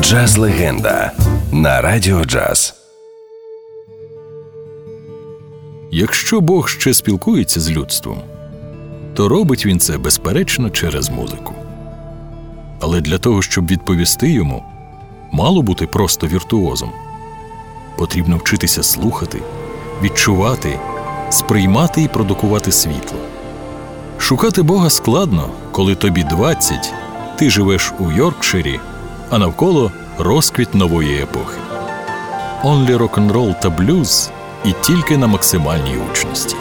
Джаз легенда на радіо джаз. Якщо Бог ще спілкується з людством, то робить він це безперечно через музику. Але для того, щоб відповісти йому, мало бути просто віртуозом. Потрібно вчитися слухати, відчувати, сприймати і продукувати світло. Шукати Бога складно, коли тобі 20, ти живеш у Йоркширі, а навколо розквіт нової епохи. Онлі рок-н-рол та блюз і тільки на максимальній учності.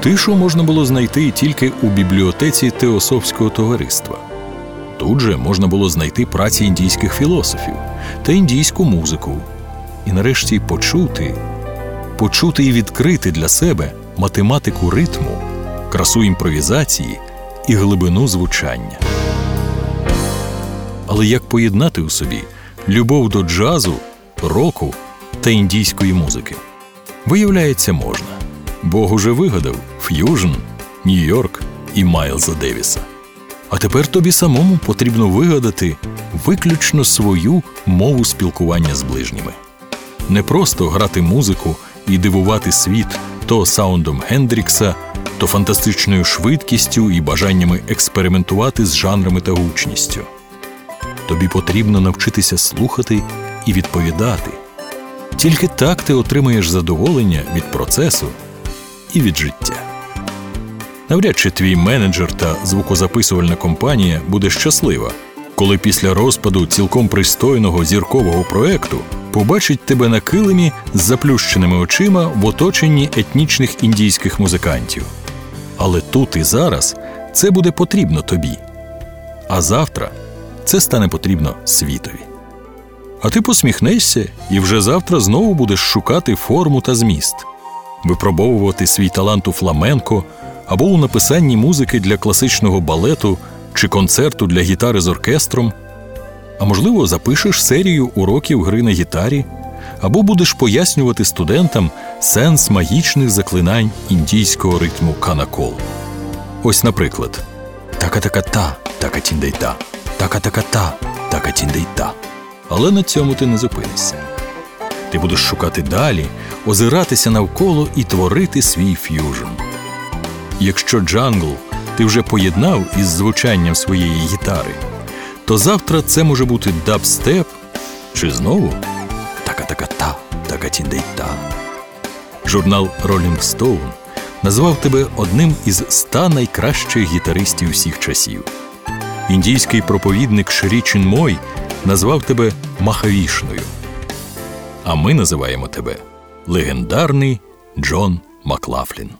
Тишу можна було знайти тільки у бібліотеці Теософського товариства. Тут же можна було знайти праці індійських філософів та індійську музику, і нарешті почути, почути і відкрити для себе математику ритму, красу імпровізації і глибину звучання. Але як поєднати у собі любов до джазу, року та індійської музики? Виявляється, можна. Бог уже вигадав ф'южн, Нью-Йорк і Майлза Девіса. А тепер тобі самому потрібно вигадати виключно свою мову спілкування з ближніми. Не просто грати музику і дивувати світ то саундом Гендрікса, то фантастичною швидкістю і бажаннями експериментувати з жанрами та гучністю. Тобі потрібно навчитися слухати і відповідати. Тільки так ти отримаєш задоволення від процесу і від життя. Навряд чи твій менеджер та звукозаписувальна компанія буде щаслива, коли після розпаду цілком пристойного зіркового проекту побачить тебе на килимі з заплющеними очима в оточенні етнічних індійських музикантів. Але тут і зараз це буде потрібно тобі. А завтра це стане потрібно світові. А ти посміхнешся і вже завтра знову будеш шукати форму та зміст, випробовувати свій талант у фламенко або у написанні музики для класичного балету чи концерту для гітари з оркестром, а можливо, запишеш серію уроків гри на гітарі, або будеш пояснювати студентам сенс магічних заклинань індійського ритму конокол. Ось, наприклад, така-така-та, така-тіндей-та, така-тіндей-та. Але на цьому ти не зупинишся. Ти будеш шукати далі, озиратися навколо і творити свій ф'южн. Якщо джангл ти вже поєднав із звучанням своєї гітари, то завтра це може бути дабстеп чи знову така-така-та, така-тіндей-та. Журнал Rolling Stone назвав тебе одним із ста найкращих гітаристів всіх часів. Індійський проповідник Шрі Мой назвав тебе Махавішною. А ми називаємо тебе легендарний Джон Маклафлін.